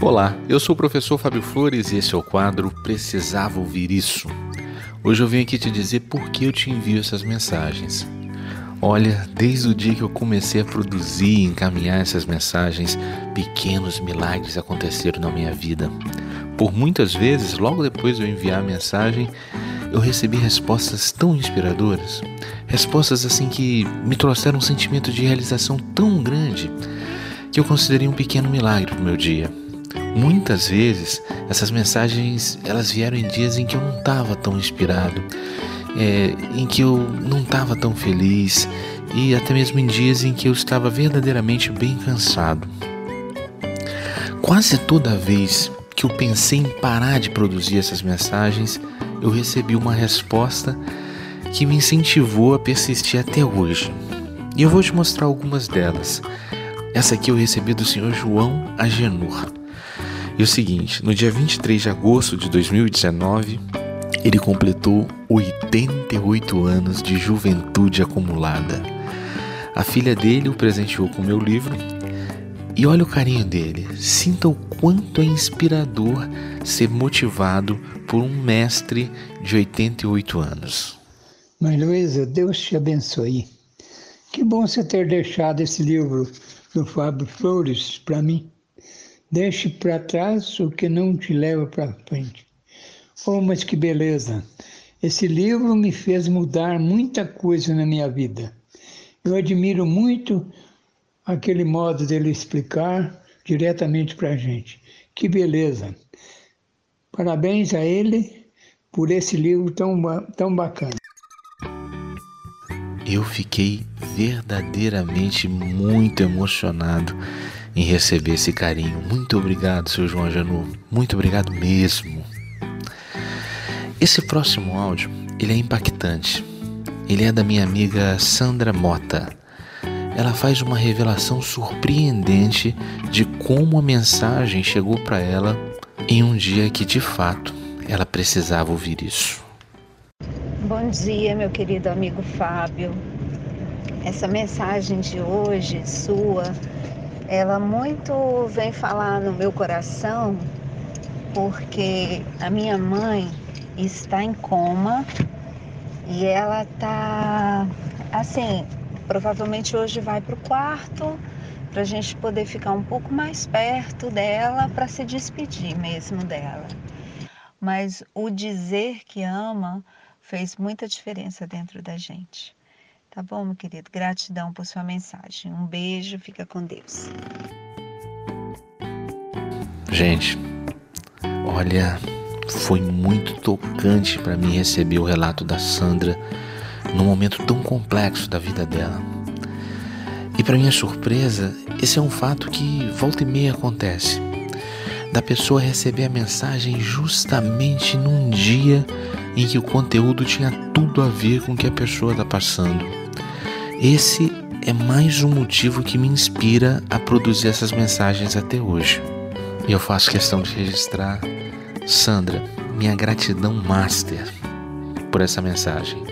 Olá, eu sou o professor Fábio Flores e esse é o quadro Precisava Ouvir Isso. Hoje eu venho aqui te dizer por que eu te envio essas mensagens. Olha, desde o dia que eu comecei a produzir e encaminhar essas mensagens, pequenos milagres aconteceram na minha vida. Por muitas vezes, logo depois de eu enviar a mensagem, eu recebi respostas tão inspiradoras, respostas assim que me trouxeram um sentimento de realização tão grande que eu considerei um pequeno milagre para o meu dia. Muitas vezes essas mensagens elas vieram em dias em que eu não estava tão inspirado, é, em que eu não estava tão feliz e até mesmo em dias em que eu estava verdadeiramente bem cansado. Quase toda vez que eu pensei em parar de produzir essas mensagens, eu recebi uma resposta que me incentivou a persistir até hoje. E eu vou te mostrar algumas delas. Essa aqui eu recebi do Sr. João Agenor. E o seguinte, no dia 23 de agosto de 2019, ele completou 88 anos de juventude acumulada. A filha dele o presenteou com meu livro e olha o carinho dele. Sinta o quanto é inspirador ser motivado por um mestre de 88 anos. Mas Luísa, Deus te abençoe. Que bom você ter deixado esse livro do Fábio Flores para mim. Deixe para trás o que não te leva para frente. Oh, mas que beleza! Esse livro me fez mudar muita coisa na minha vida. Eu admiro muito aquele modo dele explicar diretamente para a gente. Que beleza! Parabéns a ele por esse livro tão, tão bacana. Eu fiquei verdadeiramente muito emocionado em receber esse carinho. Muito obrigado, seu João Janu. Muito obrigado mesmo. Esse próximo áudio, ele é impactante. Ele é da minha amiga Sandra Mota. Ela faz uma revelação surpreendente de como a mensagem chegou para ela em um dia que de fato ela precisava ouvir isso. Bom dia, meu querido amigo Fábio. Essa mensagem de hoje sua ela muito vem falar no meu coração porque a minha mãe está em coma e ela tá assim, provavelmente hoje vai para o quarto para a gente poder ficar um pouco mais perto dela para se despedir mesmo dela. Mas o dizer que ama fez muita diferença dentro da gente. Tá bom, meu querido? Gratidão por sua mensagem. Um beijo, fica com Deus. Gente, olha, foi muito tocante para mim receber o relato da Sandra num momento tão complexo da vida dela. E para minha surpresa, esse é um fato que volta e meia acontece. Da pessoa receber a mensagem justamente num dia em que o conteúdo tinha tudo a ver com o que a pessoa está passando. Esse é mais um motivo que me inspira a produzir essas mensagens até hoje. E eu faço questão de registrar, Sandra, minha gratidão master por essa mensagem.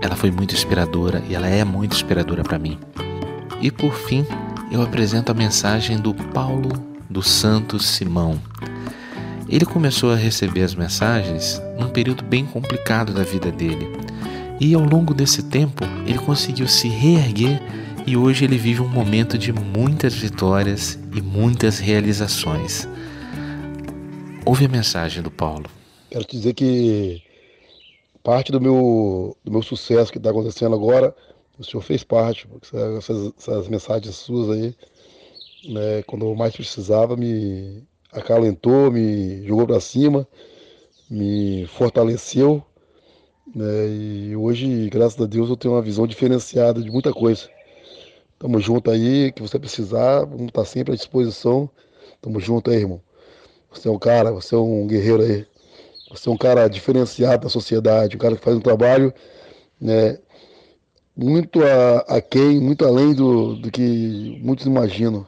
Ela foi muito inspiradora e ela é muito inspiradora para mim. E por fim, eu apresento a mensagem do Paulo dos Santos Simão. Ele começou a receber as mensagens num período bem complicado da vida dele e ao longo desse tempo, ele conseguiu se reerguer e hoje ele vive um momento de muitas vitórias e muitas realizações. Ouve a mensagem do Paulo. Quero te dizer que parte do meu, do meu sucesso que está acontecendo agora, o senhor fez parte, porque essas, essas mensagens suas aí, né, quando eu mais precisava, me acalentou, me jogou para cima, me fortaleceu né? E hoje, graças a Deus, eu tenho uma visão diferenciada de muita coisa. Tamo junto aí, que você precisar, vamos estar sempre à disposição. Tamo junto aí, irmão. Você é um cara, você é um guerreiro aí. Você é um cara diferenciado da sociedade, um cara que faz um trabalho né, muito a, a quem, muito além do, do que muitos imaginam.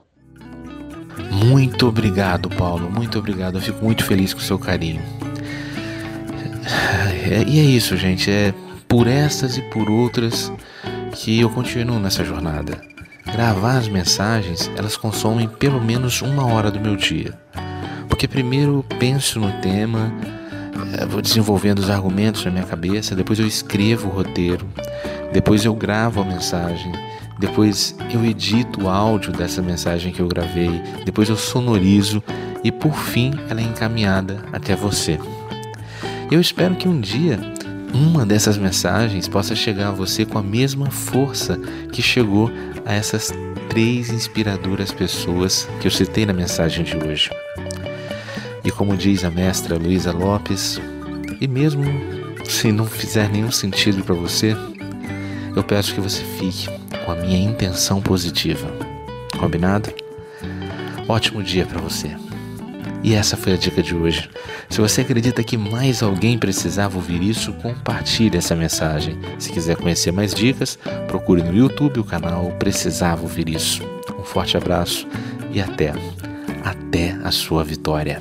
Muito obrigado, Paulo. Muito obrigado. Eu fico muito feliz com o seu carinho. É, e é isso, gente. É por essas e por outras que eu continuo nessa jornada. Gravar as mensagens, elas consomem pelo menos uma hora do meu dia. Porque primeiro penso no tema, eh, vou desenvolvendo os argumentos na minha cabeça, depois eu escrevo o roteiro, depois eu gravo a mensagem, depois eu edito o áudio dessa mensagem que eu gravei, depois eu sonorizo e por fim ela é encaminhada até você. Eu espero que um dia uma dessas mensagens possa chegar a você com a mesma força que chegou a essas três inspiradoras pessoas que eu citei na mensagem de hoje. E como diz a mestra Luísa Lopes, e mesmo se não fizer nenhum sentido para você, eu peço que você fique com a minha intenção positiva. Combinado? Ótimo dia para você. E essa foi a dica de hoje. Se você acredita que mais alguém precisava ouvir isso, compartilhe essa mensagem. Se quiser conhecer mais dicas, procure no YouTube o canal Precisava Ouvir Isso. Um forte abraço e até, até a sua vitória.